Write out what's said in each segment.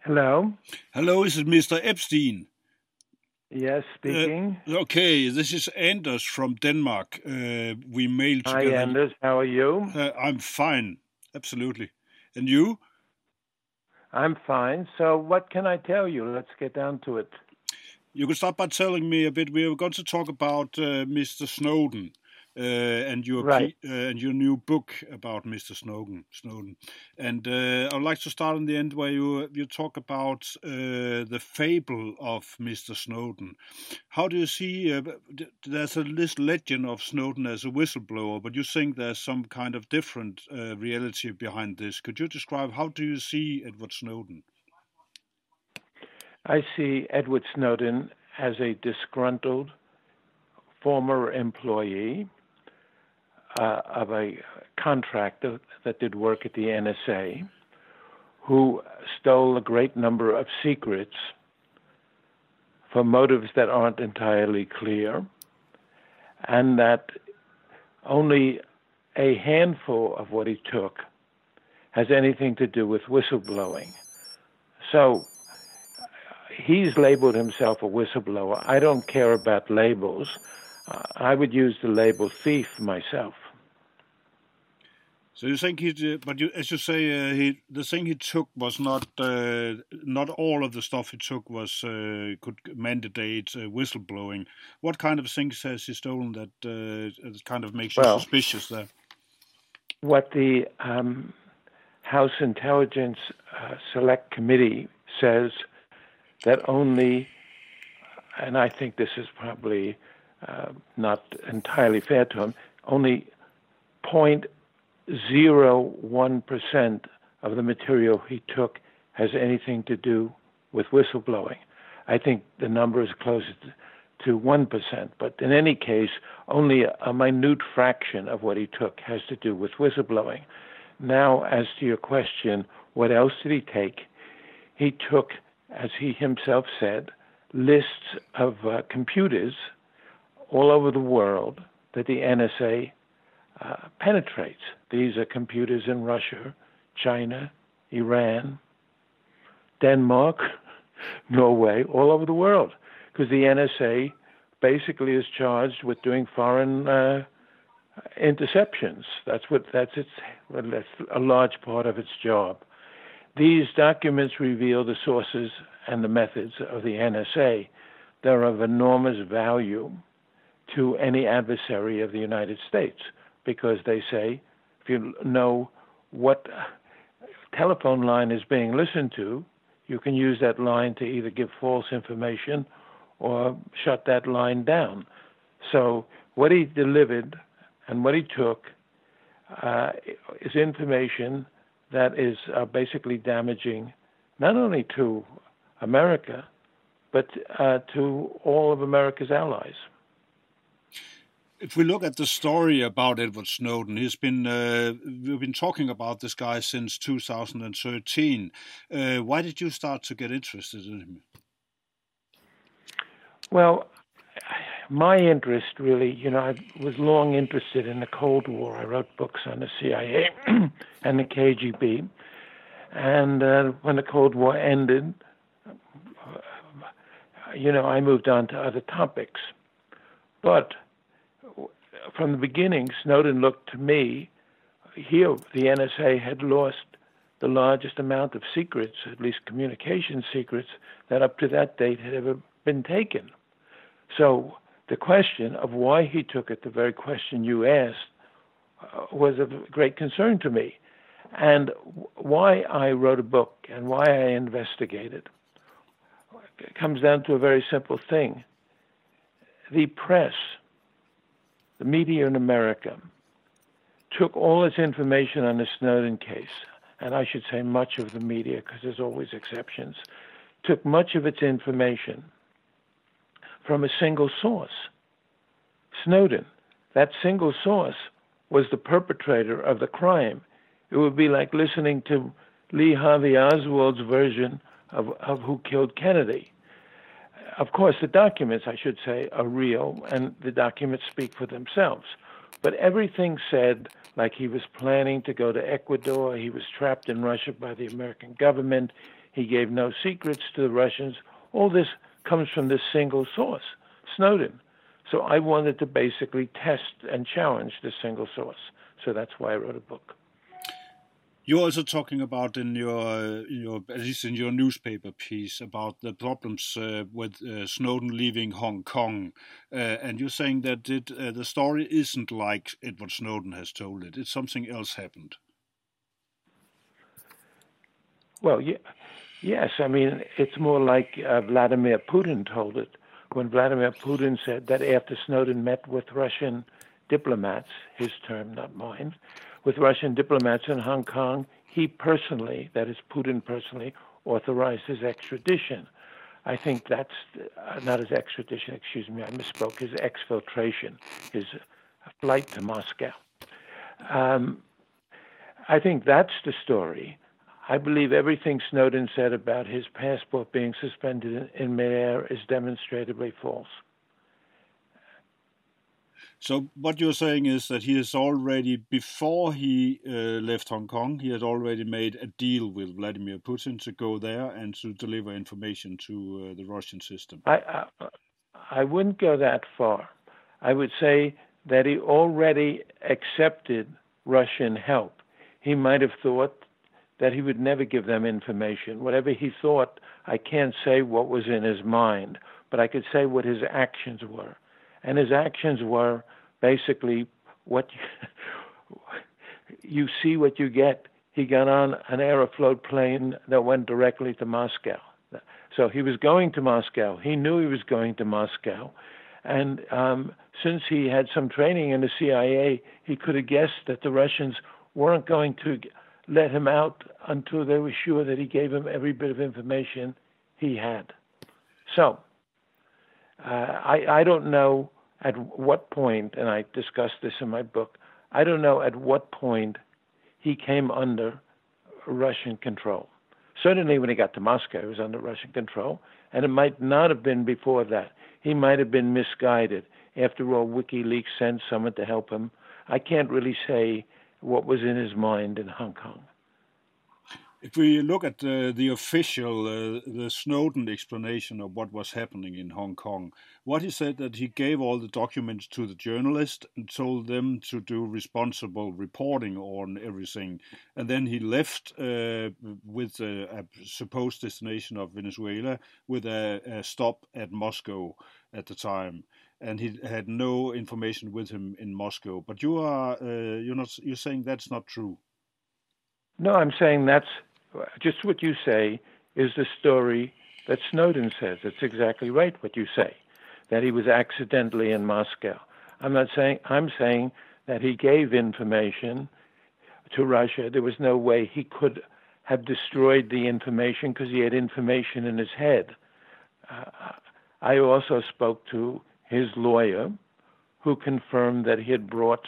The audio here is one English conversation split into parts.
Hello. Hello, this is it Mr. Epstein? Yes, speaking. Uh, okay, this is Anders from Denmark. Uh, we mailed together. Hi, Anders. How are you? Uh, I'm fine, absolutely. And you? I'm fine. So, what can I tell you? Let's get down to it. You can start by telling me a bit. We are going to talk about uh, Mr. Snowden. Uh, and your right. uh, and your new book about Mr. Snowden. Snowden, and uh, I'd like to start in the end where you you talk about the fable of Mr. Snowden. How do you see? there's a this legend of Snowden as a whistleblower, but you think there's some kind of different reality behind this. Could you describe how do you see Edward Snowden? I see Edward Snowden as a disgruntled former employee uh, of a contractor that did work at the NSA who stole a great number of secrets for motives that aren't entirely clear, and that only a handful of what he took has anything to do with whistleblowing. So he's labeled himself a whistleblower. I don't care about labels. I would use the label thief myself. So you think he, but you, as you say, uh, he the thing he took was not uh, not all of the stuff he took was uh, could mandate uh, whistleblowing. What kind of things has he stolen that uh, kind of makes you well, suspicious there? What the um, House Intelligence uh, Select Committee says that only, and I think this is probably not entirely fair to him, only 0.01% of the material he took has anything to do with whistleblowing. I think the number is closer to 1%, but in any case, only a minute fraction of what he took has to do with whistleblowing. Now, as to your question, what else did he take? He took, as he himself said, lists of uh, computers all over the world that the NSA uh, penetrates. These are computers in Russia, China, Iran, Denmark, Norway, all over the world, because the NSA basically is charged with doing foreign uh, interceptions. That's what that's its well, that's a large part of its job. These documents reveal the sources and the methods of the NSA. They're of enormous value to any adversary of the United States because they say if you know what telephone line is being listened to, you can use that line to either give false information or shut that line down. So what he delivered and what he took uh, is information that is uh, basically damaging not only to America, but uh, to all of America's allies if we look at the story about Edward Snowden, he's been uh, we've been talking about this guy since 2013. Uh, why did you start to get interested in him? Well, my interest really, you know, I was long interested in the Cold War. I wrote books on the CIA and the KGB, and uh, when the Cold War ended, you know, I moved on to other topics, but from the beginning, Snowden looked to me, here the NSA had lost the largest amount of secrets, at least communication secrets, that up to that date had ever been taken. So the question of why he took it, the very question you asked, uh, was of great concern to me. And why I wrote a book and why I investigated comes down to a very simple thing. The press the media in America took all its information on the Snowden case, and I should say much of the media, because there's always exceptions, took much of its information from a single source Snowden. That single source was the perpetrator of the crime. It would be like listening to Lee Harvey Oswald's version of, of who killed Kennedy of course, the documents, I should say, are real, and the documents speak for themselves. But everything said like he was planning to go to Ecuador, he was trapped in Russia by the American government, he gave no secrets to the Russians. All this comes from this single source, Snowden. So I wanted to basically test and challenge this single source. So that's why I wrote a book. You're also talking about in your, your at least in your newspaper piece about the problems uh, with uh, Snowden leaving Hong Kong, uh, and you're saying that it, uh, the story isn't like Edward Snowden has told it; it's something else happened. Well, yeah, yes. I mean, it's more like uh, Vladimir Putin told it when Vladimir Putin said that after Snowden met with Russian diplomats, his term, not mine with Russian diplomats in Hong Kong, he personally, that is Putin personally, authorized his extradition. I think that's uh, not his extradition, excuse me, I misspoke, his exfiltration, his flight to Moscow. Um, I think that's the story. I believe everything Snowden said about his passport being suspended in, in midair is demonstrably false. So what you're saying is that he has already, before he uh, left Hong Kong, he had already made a deal with Vladimir Putin to go there and to deliver information to uh, the Russian system. I, I, I wouldn't go that far. I would say that he already accepted Russian help. He might have thought that he would never give them information. Whatever he thought, I can't say what was in his mind, but I could say what his actions were and his actions were basically what you, you see what you get. He got on an Aeroflot plane that went directly to Moscow. So he was going to Moscow. He knew he was going to Moscow. And um, since he had some training in the CIA, he could have guessed that the Russians weren't going to let him out until they were sure that he gave him every bit of information he had. So uh, I, I don't know at what point, and I discussed this in my book, I don't know at what point he came under Russian control. Certainly, when he got to Moscow, he was under Russian control, and it might not have been before that. He might have been misguided. After all, WikiLeaks sent someone to help him. I can't really say what was in his mind in Hong Kong. If we look at uh, the official, uh, the Snowden explanation of what was happening in Hong Kong, what he said that he gave all the documents to the journalist and told them to do responsible reporting on everything, and then he left uh, with a, a, supposed destination of Venezuela with a, a stop at Moscow at the time and he had no information with him in Moscow. But you are uh, you're not you're saying that's not true. No, I'm saying that's just what you say is the story that Snowden says. It's exactly right what you say, that he was accidentally in Moscow. I'm not saying, I'm saying that he gave information to Russia. There was no way he could have destroyed the information because he had information in his head. Uh, I also spoke to his lawyer, who confirmed that he had brought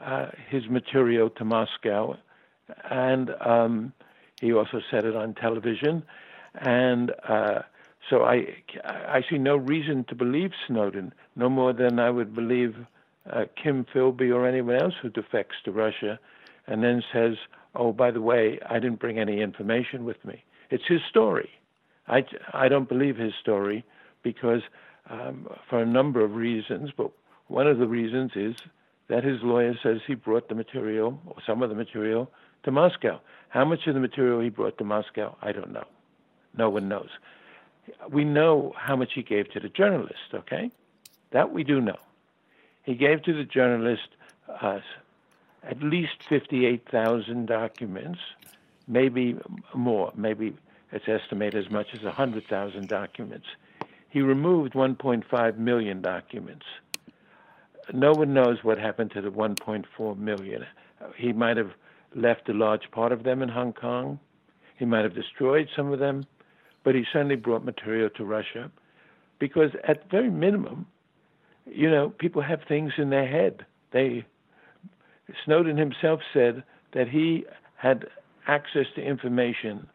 uh, his material to Moscow, and um, he also said it on television, and uh, so I I see no reason to believe Snowden, no more than I would believe uh, Kim Philby or anyone else who defects to Russia, and then says, "Oh, by the way, I didn't bring any information with me." It's his story. I I don't believe his story because um, for a number of reasons, but one of the reasons is that his lawyer says he brought the material or some of the material to Moscow. How much of the material he brought to Moscow, I don't know. No one knows. We know how much he gave to the journalist, okay? That we do know. He gave to the journalist uh, at least 58,000 documents, maybe more, maybe it's estimated as much as 100,000 documents. He removed 1.5 million documents. No one knows what happened to the 1.4 million. He might have left a large part of them in Hong Kong. He might have destroyed some of them, but he certainly brought material to Russia because, at very minimum, you know, people have things in their head. They Snowden himself said that he had access to information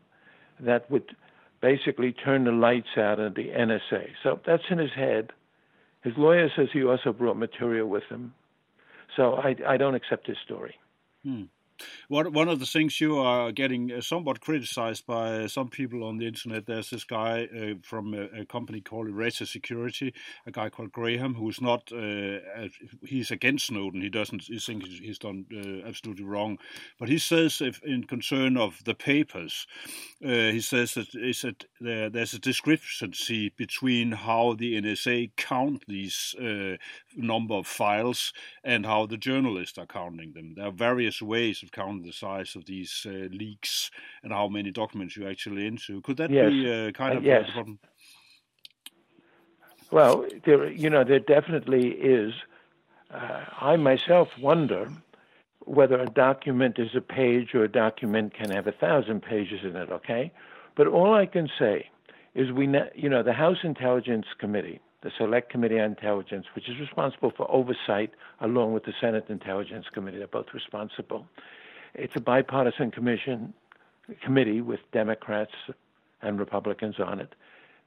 that would basically turn the lights out of the NSA. So that's in his head. His lawyer says he also brought material with him. So I, I don't accept his story. Hmm. One one of the things you are getting uh, somewhat criticized by some people on the internet. There's this guy uh, from a, a, company called Errata Security, a guy called Graham, who's not uh, he's against Snowden. He doesn't he thinks he's done uh, absolutely wrong, but he says if in concern of the papers, uh, he says that there, there's a discrepancy between how the NSA count these uh, number of files and how the journalists are counting them. There are various ways of counting the size of these uh, leaks and how many documents you're actually into. Could that yes. be uh, kind of yes. problem? Well, there, you know, there definitely is. Uh, I myself wonder whether a document is a page or a document can have a thousand pages in it. Okay, but all I can say is we, you know, the House Intelligence Committee the Select Committee on Intelligence, which is responsible for oversight, along with the Senate Intelligence Committee. They're both responsible. It's a bipartisan commission committee with Democrats and Republicans on it.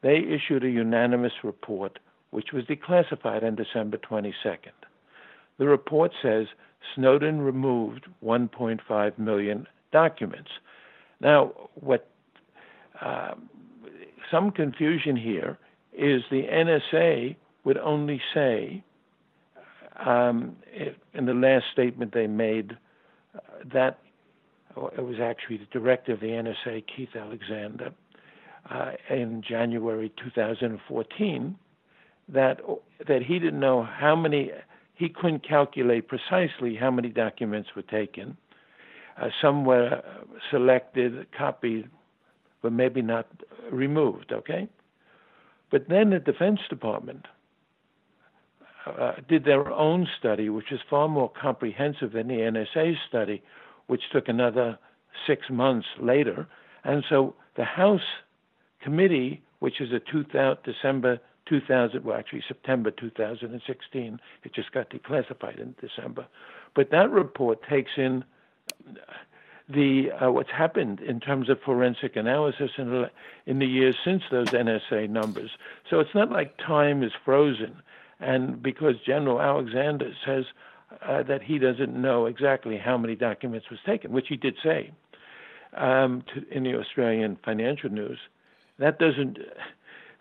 They issued a unanimous report, which was declassified on December 22nd. The report says Snowden removed 1.5 million documents. Now, what uh, some confusion here is the NSA would only say, um, in the last statement they made, that it was actually the director of the NSA, Keith Alexander, uh, in January 2014, that that he didn't know how many, he couldn't calculate precisely how many documents were taken. Uh, some were selected, copied, but maybe not removed. Okay. But then the Defense Department uh, did their own study, which is far more comprehensive than the NSA study, which took another six months later. And so the House committee, which is a 2000, December 2000, well, actually September 2016, it just got declassified in December. But that report takes in the uh, what's happened in terms of forensic analysis in in the years since those NSA numbers. So it's not like time is frozen, and because General Alexander says uh, that he doesn't know exactly how many documents was taken, which he did say um, to, in the Australian Financial News, that doesn't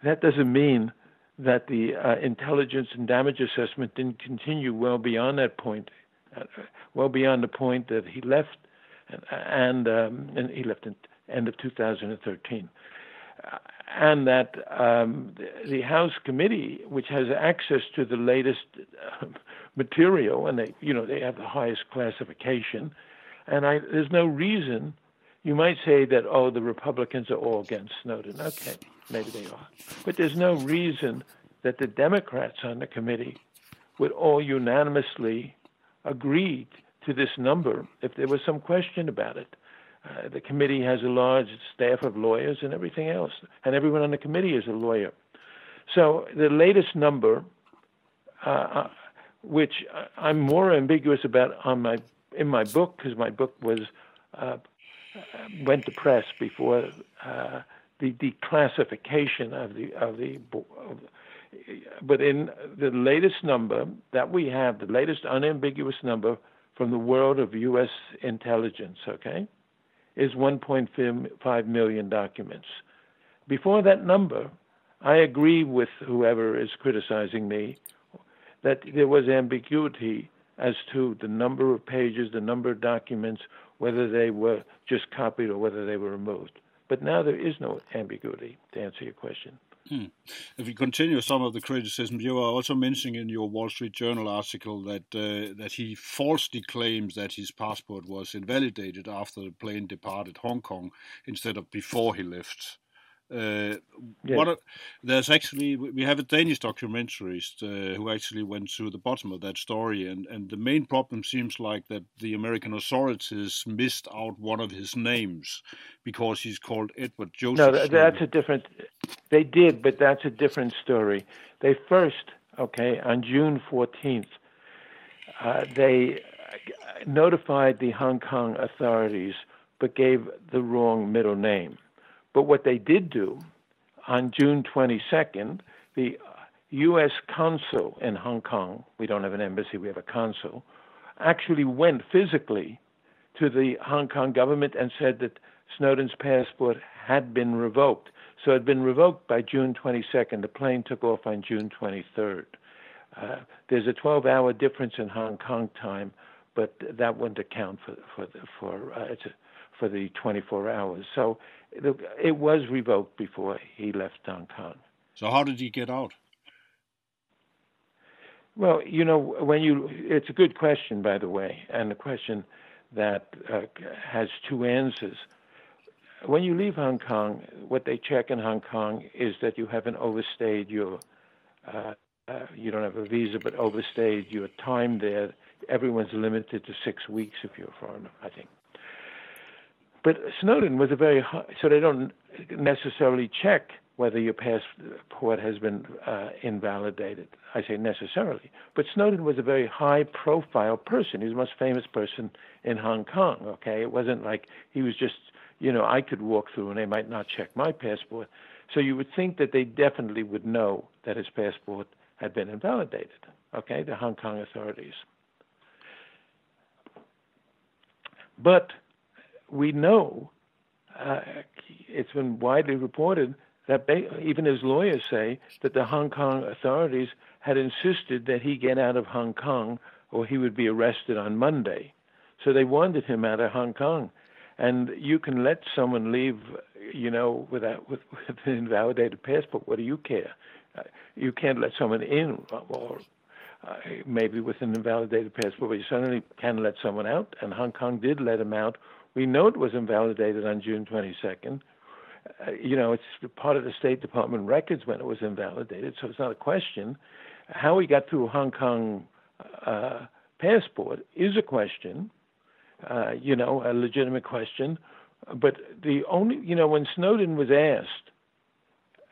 that doesn't mean that the uh, intelligence and damage assessment didn't continue well beyond that point, uh, well beyond the point that he left and, um, and he left in end of 2013. And that um, the, the, House committee, which has access to the latest uh, material, and they, you know, they have the highest classification, and I, there's no reason. You might say that oh, the Republicans are all against Snowden. Okay, maybe they are, but there's no reason that the Democrats on the committee would all unanimously agree to this number if there was some question about it. Uh, the committee has a large staff of lawyers and everything else, and everyone on the committee is a lawyer. So the latest number, uh, uh which I'm more ambiguous about on my in my book because my book was uh, went to press before uh, the declassification of the of the. Of, but in the latest number that we have, the latest unambiguous number from the world of U.S. intelligence, okay, is 1.5 million documents. Before that number, I agree with whoever is criticizing me that there was ambiguity as to the number of pages, the number of documents, whether they were just copied or whether they were removed. But now there is no ambiguity, to answer your question. Hmm. If we continue some of the criticism, you are also mentioning in your Wall Street Journal article that uh, that he falsely claims that his passport was invalidated after the plane departed Hong Kong instead of before he left. Uh, yes. what there's actually we have a Danish documentarist uh, who actually went to the bottom of that story, and and the main problem seems like that the American authorities missed out one of his names because he's called Edward Joseph. No, that, that's a different. They did, but that's a different story. They first, okay, on June 14th, uh, they notified the Hong Kong authorities, but gave the wrong middle name. But what they did do on June 22nd, the U.S. consul in Hong Kong, we don't have an embassy, we have a consul, actually went physically to the Hong Kong government and said that Snowden's passport had been revoked. So it had been revoked by June 22nd. The plane took off on June 23rd. Uh, there's a 12-hour difference in Hong Kong time, but that wouldn't account for for for uh, a, for the 24 hours. So it, was revoked before he left Hong Kong. So how did he get out? Well, you know, when you, it's a good question, by the way, and a question that uh, has two answers. When you leave Hong Kong, what they check in Hong Kong is that you haven't overstayed your, uh, uh, you don't have a visa, but overstayed your time there. Everyone's limited to six weeks if you're a foreigner, I think. But Snowden was a very high, so they don't necessarily check whether your passport has been uh, invalidated. I say necessarily. But Snowden was a very high profile person. He was the most famous person in Hong Kong, okay? It wasn't like he was just, you know, I could walk through and they might not check my passport. So you would think that they definitely would know that his passport had been invalidated, okay? The Hong Kong authorities. But we know, uh, it's been widely reported that even his lawyers say that the Hong Kong authorities had insisted that he get out of Hong Kong or he would be arrested on Monday. So they wanted him out of Hong Kong. And you can let someone leave, you know, without with, with an invalidated passport. What do you care? Uh, you can't let someone in, or uh, maybe with an invalidated passport, but you certainly can let someone out. And Hong Kong did let him out. We know it was invalidated on June 22nd uh, you know, it's part of the State Department records when it was invalidated, so it's not a question. How he got through Hong Kong uh, passport is a question, uh, you know, a legitimate question. But the only, you know, when Snowden was asked,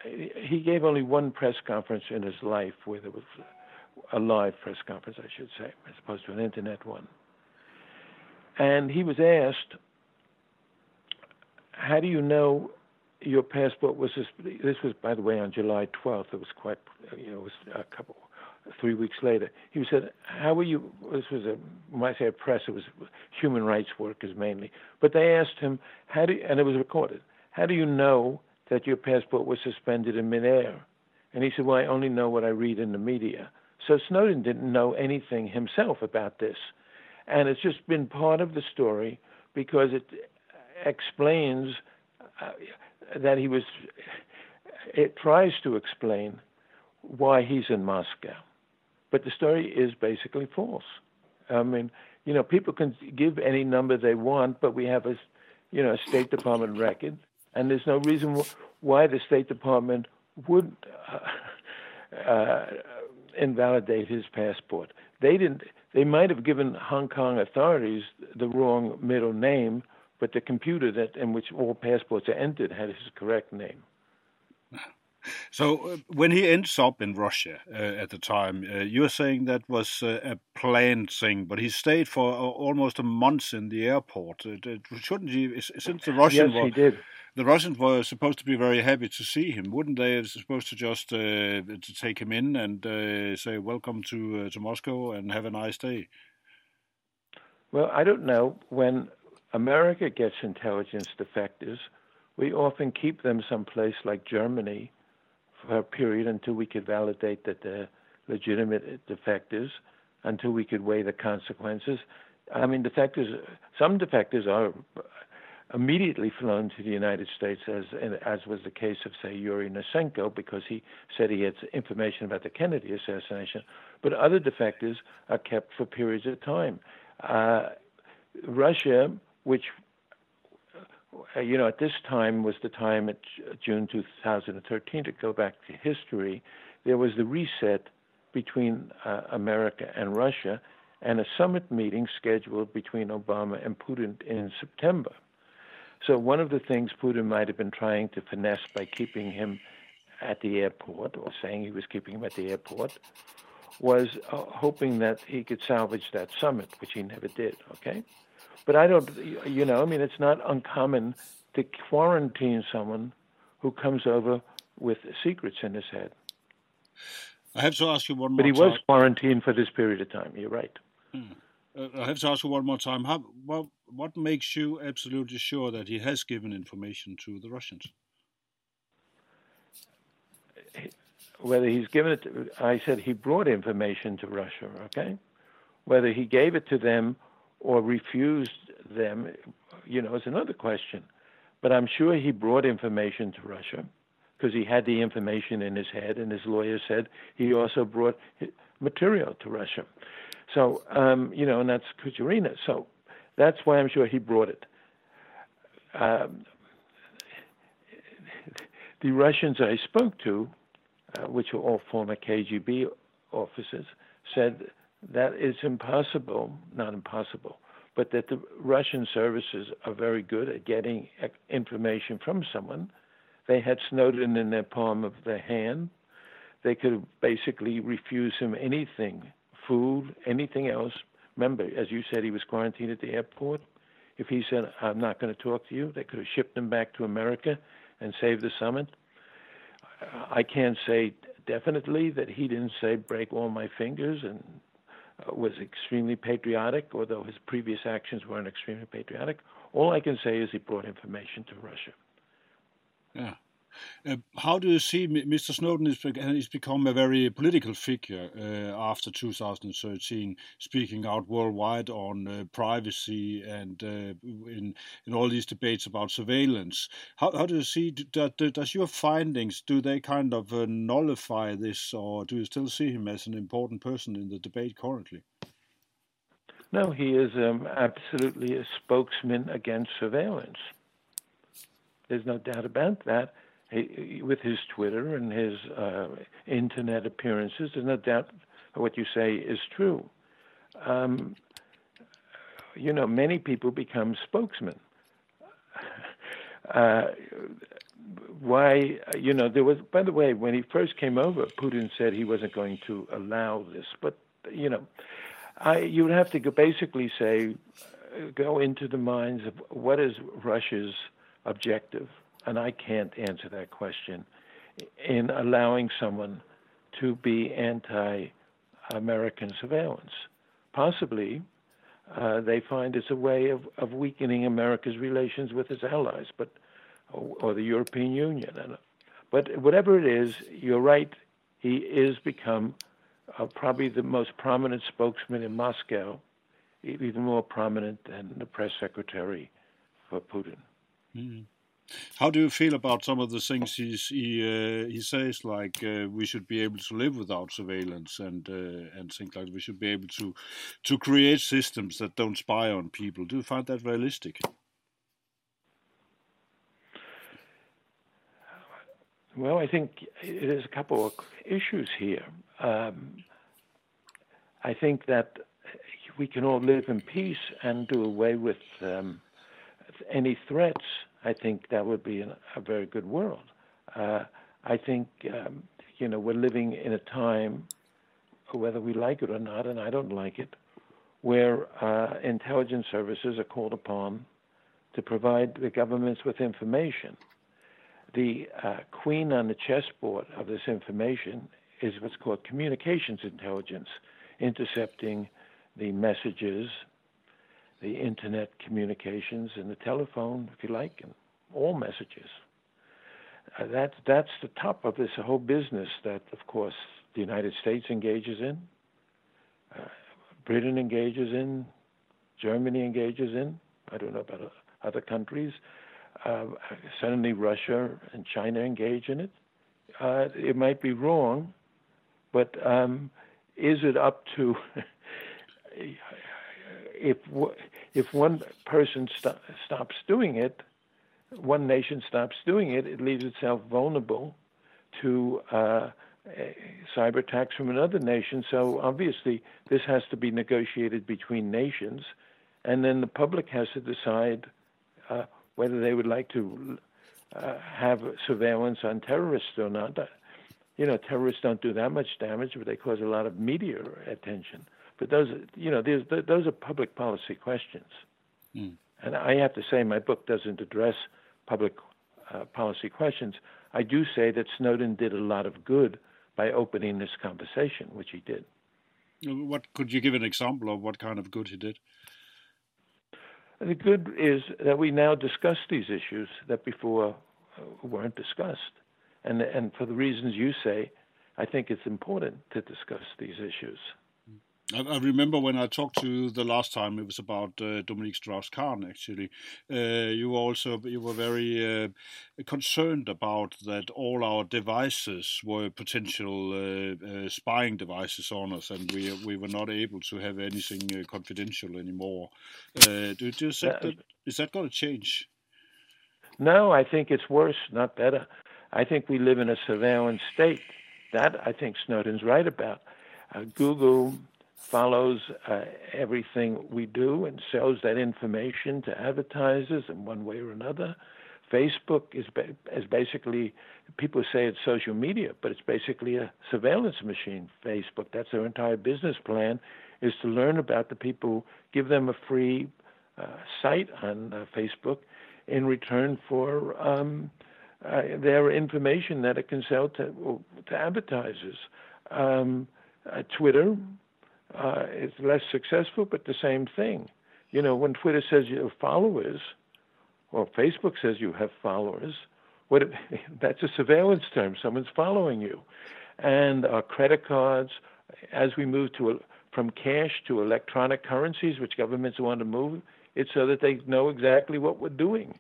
he gave only one press conference in his life where there was a live press conference, I should say, as opposed to an internet one. And he was asked, How do you know your passport was this, this was by the way on July 12th. It was quite you know it was a couple three weeks later. He said, "How were you?" This was a when I say a press, it was human rights workers mainly. But they asked him, "How do?" You, and it was recorded. How do you know that your passport was suspended in midair? And he said, "Well, I only know what I read in the media." So Snowden didn't know anything himself about this, and it's just been part of the story because it explains. Uh, that he was, it tries to explain why he's in Moscow. But the story is basically false. I mean, you know, people can give any number they want, but we have a, you know, a State Department record, and there's no reason why the State Department would uh, uh, invalidate his passport. They didn't. They might have given Hong Kong authorities the wrong middle name, but the computer that in which all passports are entered had his correct name. So uh, when he ends up in Russia uh, at the time, uh, you're saying that was uh, a planned thing, but he stayed for uh, almost a month in the airport. Uh, shouldn't he? Since the Russians yes, were, he did. the Russians were supposed to be very happy to see him, wouldn't they? Have supposed to just to take him in and say welcome to to Moscow and have a nice day. Well, I don't know when America gets intelligence defectors. We often keep them someplace like Germany for a period until we could validate that they're legitimate defectors, until we could weigh the consequences. I mean, defectors, some defectors are immediately flown to the United States, as as was the case of say Yuri Nosenko, because he said he had information about the Kennedy assassination. But other defectors are kept for periods of time. Uh, Russia which uh, you know at this time was the time at June 2013 to go back to history. There was the reset between uh, America and Russia, and a summit meeting scheduled between Obama and Putin in September. So one of the things Putin might have been trying to finesse by keeping him at the airport, or saying he was keeping him at the airport, was uh, hoping that he could salvage that summit, which he never did. Okay. But I don't, you know, I mean, it's not uncommon to quarantine someone who comes over with secrets in his head. I have to ask you one more. But he time. was quarantined for this period of time. You're right. Hmm. uh, I have to ask you one more time. How, what, what makes you absolutely sure that he has given information to the Russians? Whether he's given it, to, I said he brought information to Russia. Okay, whether he gave it to them or refused them, you know, is another question. But I'm sure he brought information to Russia because he had the information in his head, and his lawyer said he also brought material to Russia. So, um, you know, and that's Kucherena. So that's why I'm sure he brought it. Um, the Russians I spoke to, uh, which are all former KGB officers, said that it's impossible, not impossible, but that the Russian services are very good at getting information from someone. They had Snowden in their palm of their hand. They could basically refuse him anything food, anything else. Remember, as you said, he was quarantined at the airport. If he said, I'm not going to talk to you, they could have shipped him back to America and saved the summit. I can't say definitely that he didn't say break all my fingers and uh, was extremely patriotic, although his previous actions weren't extremely patriotic. All I can say is he brought information to Russia. Yeah. Uh, how do you see Mr. Snowden has become a very political figure uh, after 2013, speaking out worldwide on uh, privacy and uh, in in all these debates about surveillance? How, how do you see do, does your findings do they kind of uh, nullify this, or do you still see him as an important person in the debate currently? No, he is um, absolutely a spokesman against surveillance. There's no doubt about that with his Twitter and his uh, internet appearances, there's no doubt what you say is true. Um, you know, many people become spokesmen. Uh, why, you know, there was, by the way, when he first came over, Putin said he wasn't going to allow this. But, you know, I, you would have to basically say, uh, go into the minds of what is Russia's objective and I can't answer that question, in allowing someone to be anti American surveillance. Possibly uh, they find it's a way of, of weakening America's relations with its allies, but or, or the European Union. And, but whatever it is, you're right. He is become uh, probably the most prominent spokesman in Moscow, even more prominent than the press secretary for Putin. Mm-hmm. How do you feel about some of the things he uh, he says, like uh, we should be able to live without surveillance and uh, and things like that. we should be able to to create systems that don't spy on people? Do you find that realistic? Well, I think there's a couple of issues here. Um, I think that we can all live in peace and do away with um, any threats I think that would be an, a very good world. Uh, I think um, you know we're living in a time, whether we like it or not, and I don't like it, where uh, intelligence services are called upon to provide the governments with information. The uh, queen on the chessboard of this information is what's called communications intelligence, intercepting the messages the internet communications and the telephone, if you like, and all messages. Uh, that's that's the top of this whole business that, of course, the United States engages in, uh, Britain engages in, Germany engages in. I don't know about other countries. Uh, suddenly, Russia and China engage in it. Uh, it might be wrong, but um, is it up to if if one person st- stops doing it, one nation stops doing it, it leaves itself vulnerable to uh, cyber attacks from another nation. So obviously, this has to be negotiated between nations, and then the public has to decide uh, whether they would like to uh, have surveillance on terrorists or not. You know, terrorists don't do that much damage, but they cause a lot of media attention. But those, you know, those are public policy questions. Mm. And I have to say, my book doesn't address public uh, policy questions. I do say that Snowden did a lot of good by opening this conversation, which he did. What could you give an example of what kind of good he did? The good is that we now discuss these issues that before uh, weren't discussed, and and for the reasons you say, I think it's important to discuss these issues. I, I, remember when I talked to you the last time, it was about uh, Dominique Strauss-Kahn. Actually, uh, you also you were very uh, concerned about that all our devices were potential uh, uh, spying devices on us, and we we were not able to have anything uh, confidential anymore. do, do you think that is that going to change? No, I think it's worse, not better. I think we live in a surveillance state. That I think Snowden's right about. Google follows uh, everything we do and sells that information to advertisers in one way or another. Facebook is, ba- is basically, people say it's social media, but it's basically a surveillance machine. Facebook, that's their entire business plan, is to learn about the people, give them a free uh, site on uh, Facebook in return for um, uh, their information that it can sell to, to advertisers. Um, uh, Twitter uh, it's less successful, but the same thing. You know, when Twitter says you have followers, or Facebook says you have followers, what it, that's a surveillance term. Someone's following you, and our credit cards, as we move to a, from cash to electronic currencies, which governments want to move, it's so that they know exactly what we're doing.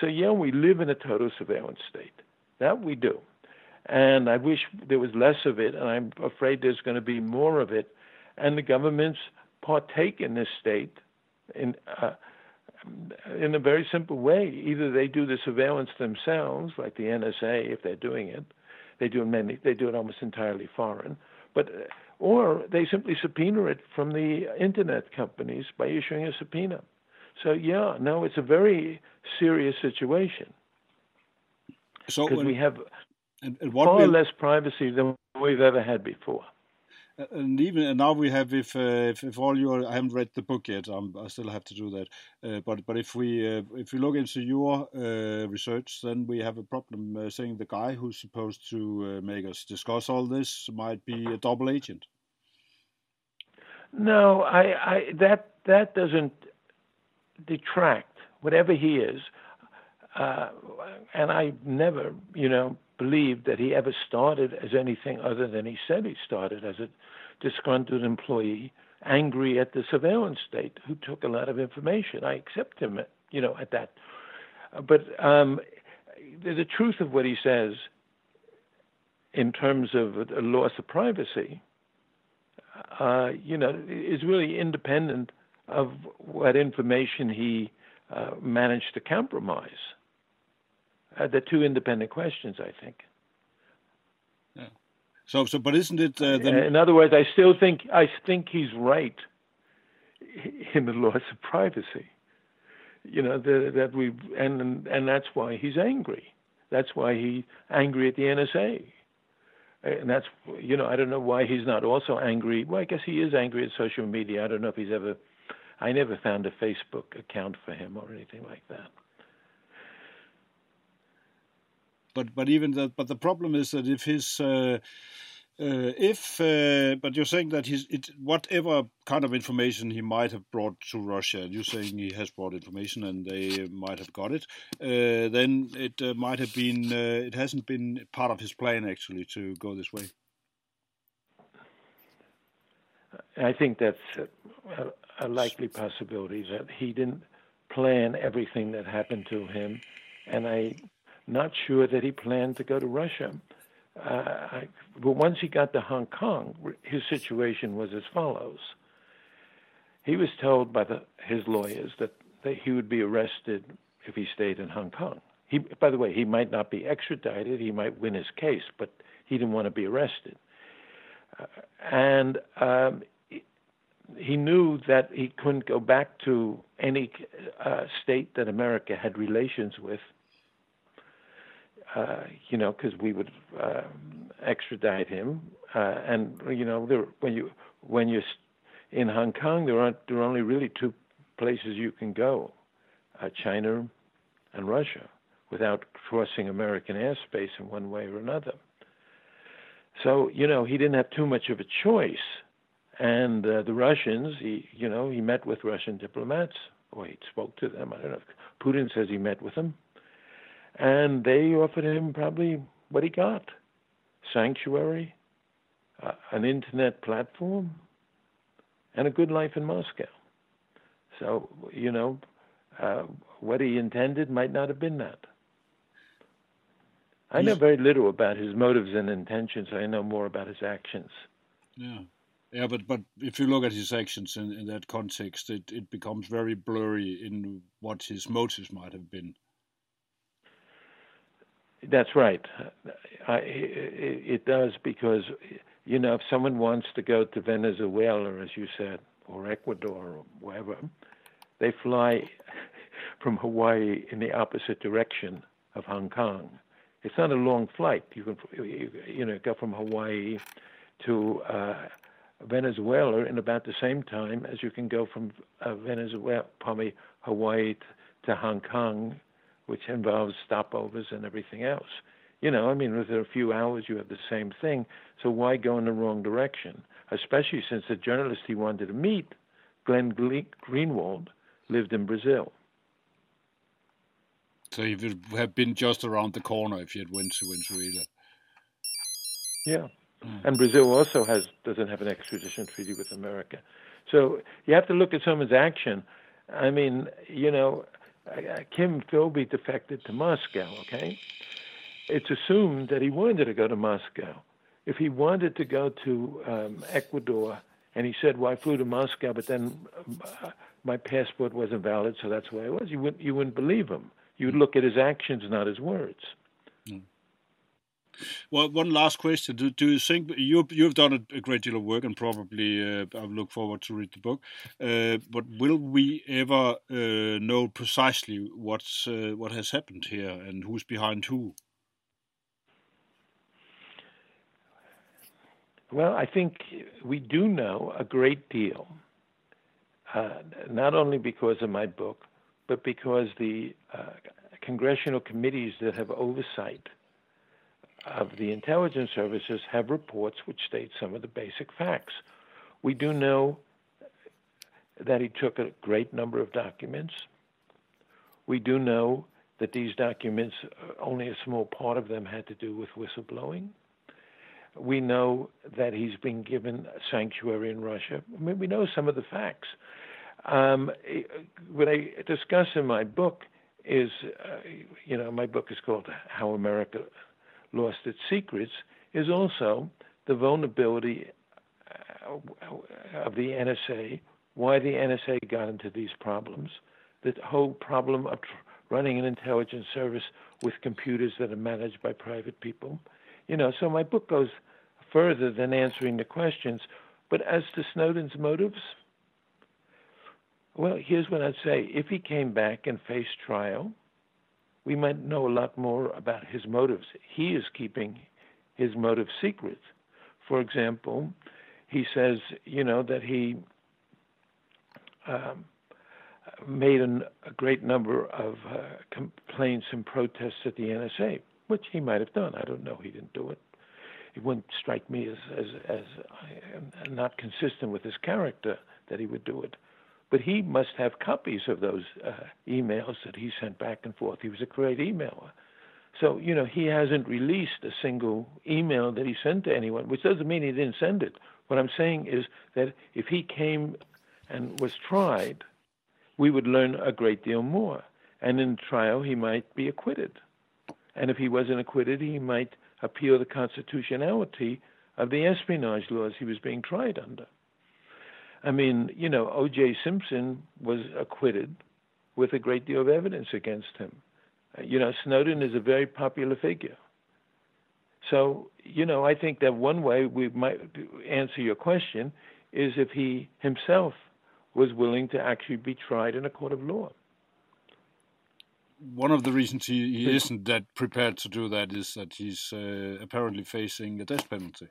So yeah, we live in a total surveillance state. That we do. And I wish there was less of it, and I'm afraid there's going to be more of it and the governments partake in this state in uh, in a very simple way. Either they do the surveillance themselves, like the NSA, if they're doing it, they do it many, they do it almost entirely foreign, but or they simply subpoena it from the internet companies by issuing a subpoena. So yeah, no, it's a very serious situation. So because we have far less privacy than we've ever had before and even now we have if, uh, if if all your I haven't read the book yet I'm, i still have to do that. Uh, but but if we uh, if we look into your uh, research then we have a problem uh, saying the guy who's supposed to uh, make us discuss all this might be a double agent. No I, I that that doesn't detract. Whatever he is and I never you know believed that he ever started as anything other than he said he started as a disgruntled employee, angry at the surveillance state who took a lot of information. I accept him, you know, at that. But um, the, the truth of what he says in terms of a loss of privacy, uh, you know, is really independent of what information he uh, managed to compromise. Uh, they're two independent questions, I think. Yeah. So, so, but isn't it? Uh, then... In other words, I still think I think he's right in the loss of privacy. You know the, that we and and that's why he's angry. That's why he's angry at the NSA. And that's you know I don't know why he's not also angry. Well, I guess he is angry at social media. I don't know if he's ever. I never found a Facebook account for him or anything like that. But but even that but the problem is that if his uh, uh, if uh, but you're saying that he's it, whatever kind of information he might have brought to Russia, you're saying he has brought information and they might have got it, uh, then it uh, might have been uh, it hasn't been part of his plan actually to go this way. I think that's a, a likely possibility that he didn't plan everything that happened to him, and I not sure that he planned to go to Russia. Uh, but once he got to Hong Kong, his situation was as follows. He was told by the, his lawyers that, that he would be arrested if he stayed in Hong Kong. He, by the way, he might not be extradited, he might win his case, but he didn't want to be arrested. Uh, and um, he knew that he couldn't go back to any uh, state that America had relations with uh, you know, because we would uh, extradite him. Uh, and you know, there, when you when you're in Hong Kong, there aren't there are only really two places you can go, uh, China and Russia, without crossing American airspace in one way or another. So you know, he didn't have too much of a choice, And uh, the Russians, he, you know, he met with Russian diplomats, or he spoke to them. I don't know. Putin says he met with them, and they offered him probably what he got: sanctuary, uh, an internet platform, and a good life in Moscow. So, you know, uh, what he intended might not have been that. I know very little about his motives and intentions. I know more about his actions. Yeah. Yeah, but, but if you look at his actions in, in that context, it, it becomes very blurry in what his motives might have been. That's right. I, it, it does because, you know, if someone wants to go to Venezuela, as you said, or Ecuador or wherever, they fly from Hawaii in the opposite direction of Hong Kong. It's not a long flight. You can, you know, go from Hawaii to uh, Venezuela in about the same time as you can go from uh, Venezuela, probably Hawaii to Hong Kong, which involves stopovers and everything else. You know, I mean, within a few hours you have the same thing. So why go in the wrong direction? Especially since the journalist he wanted to meet, Glenn Greenwald, lived in Brazil. So he would have been just around the corner if he had went to Venezuela. Yeah, mm. and Brazil also has doesn't have an extradition treaty with America. So you have to look at someone's action. I mean, you know, Kim Philby defected to Moscow. Okay, it's assumed that he wanted to go to Moscow. If he wanted to go to um, Ecuador, and he said, "Well, I flew to Moscow, but then uh, my passport wasn't valid, so that's why I was," you wouldn't you wouldn't believe him. You'd look at his actions, not his words. Well, one last question: Do, do you think you you've done a, a, great deal of work, and probably uh, I look forward to read the book. Uh, but will we ever uh, know precisely what's uh, what has happened here and who's behind who? Well, I think we do know a great deal, uh, not only because of my book, but because the uh, congressional committees that have oversight of the intelligence services have reports which state some of the basic facts. We do know that he took a great number of documents. We do know that these documents, uh, only a small part of them had to do with whistleblowing. We know that he's been given sanctuary in Russia. I mean, we know some of the facts. Um, what I discuss in my book is, uh, you know, my book is called How America Lost Its Secrets, is also the vulnerability uh, of the NSA, why the NSA got into these problems, the whole problem of running an intelligence service with computers that are managed by private people. You know, so my book goes further than answering the questions. But as to Snowden's motives, well, here's what I'd say. If he came back and faced trial, we might know a lot more about his motives. He is keeping his motive secret. For example, he says, you know, that he um, made an, a great number of uh, complaints and protests at the NSA, which he might have done. I don't know. He didn't do it. It wouldn't strike me as as, as uh, not consistent with his character that he would do it but he must have copies of those uh, emails that he sent back and forth. He was a great emailer. So, you know, he hasn't released a single email that he sent to anyone, which doesn't mean he didn't send it. What I'm saying is that if he came and was tried, we would learn a great deal more. And in trial, he might be acquitted. And if he wasn't acquitted, he might appeal the constitutionality of the espionage laws he was being tried under. I mean, you know, O.J. Simpson was acquitted with a great deal of evidence against him. You know, Snowden is a very popular figure. So, you know, I think that one way we might answer your question is if he himself was willing to actually be tried in a court of law. One of the reasons he, he isn't that prepared to do that is that he's uh, apparently facing a death penalty.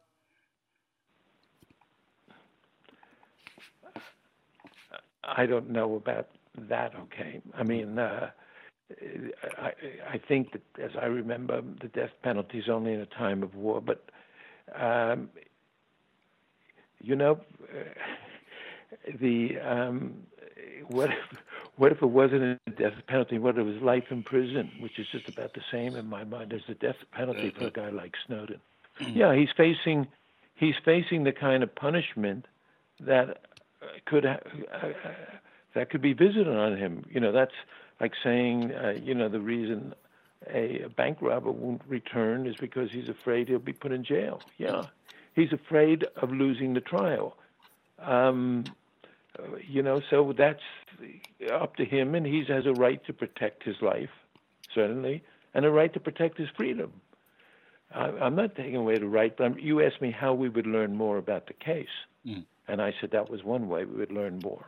I don't know about that. Okay, I mean, uh, I, I think that as I remember, the death penalty is only in a time of war, but um, you know, the um, what if, what if it wasn't a death penalty? What if it was life in prison, which is just about the same in my mind as the death penalty for a guy like Snowden? Mm-hmm. Yeah, he's facing he's facing the kind of punishment that could uh, that could be visited on him. You know, that's like saying, uh, you know, the reason a, bank robber won't return is because he's afraid he'll be put in jail. Yeah, he's afraid of losing the trial. Um, you know, so that's up to him, and he has a right to protect his life, certainly, and a right to protect his freedom. I, I'm not taking away the right, but I'm, you asked me how we would learn more about the case, mm. And I said that was one way we would learn more.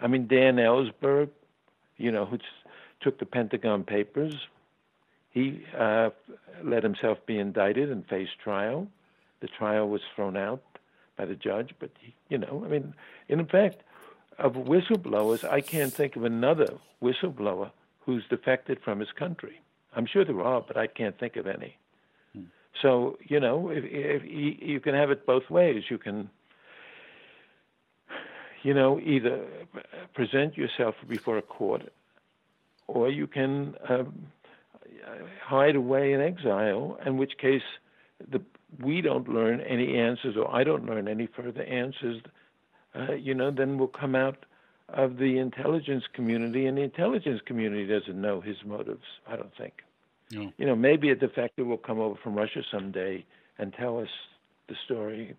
I mean, Dan Ellsberg, you know, who took the Pentagon Papers, he uh, let himself be indicted and face trial. The trial was thrown out by the judge, but he, you know, I mean, in fact, of whistleblowers, I can't think of another whistleblower who's defected from his country. I'm sure there are, but I can't think of any. Hmm. So you know, if, if, you can have it both ways. You can, you know, either present yourself before a court, or you can um, hide away in exile. In which case, the we don't learn any answers, or I don't learn any further answers uh, you know, then we'll come out of the intelligence community, and the intelligence community doesn't know his motives. I don't think. No. You know, maybe a defector will come over from Russia someday and tell us the story,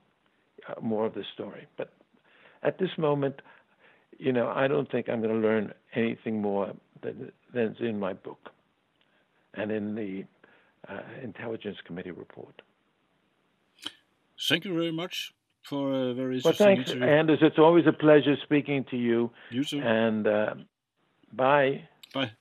uh, more of the story. But at this moment, you know, I don't think I'm going to learn anything more than than's in my book and in the uh, Intelligence Committee report. Thank you very much for a very well, thanks, interview. Anders. It's always a pleasure speaking to you. You too. And uh, bye. Bye.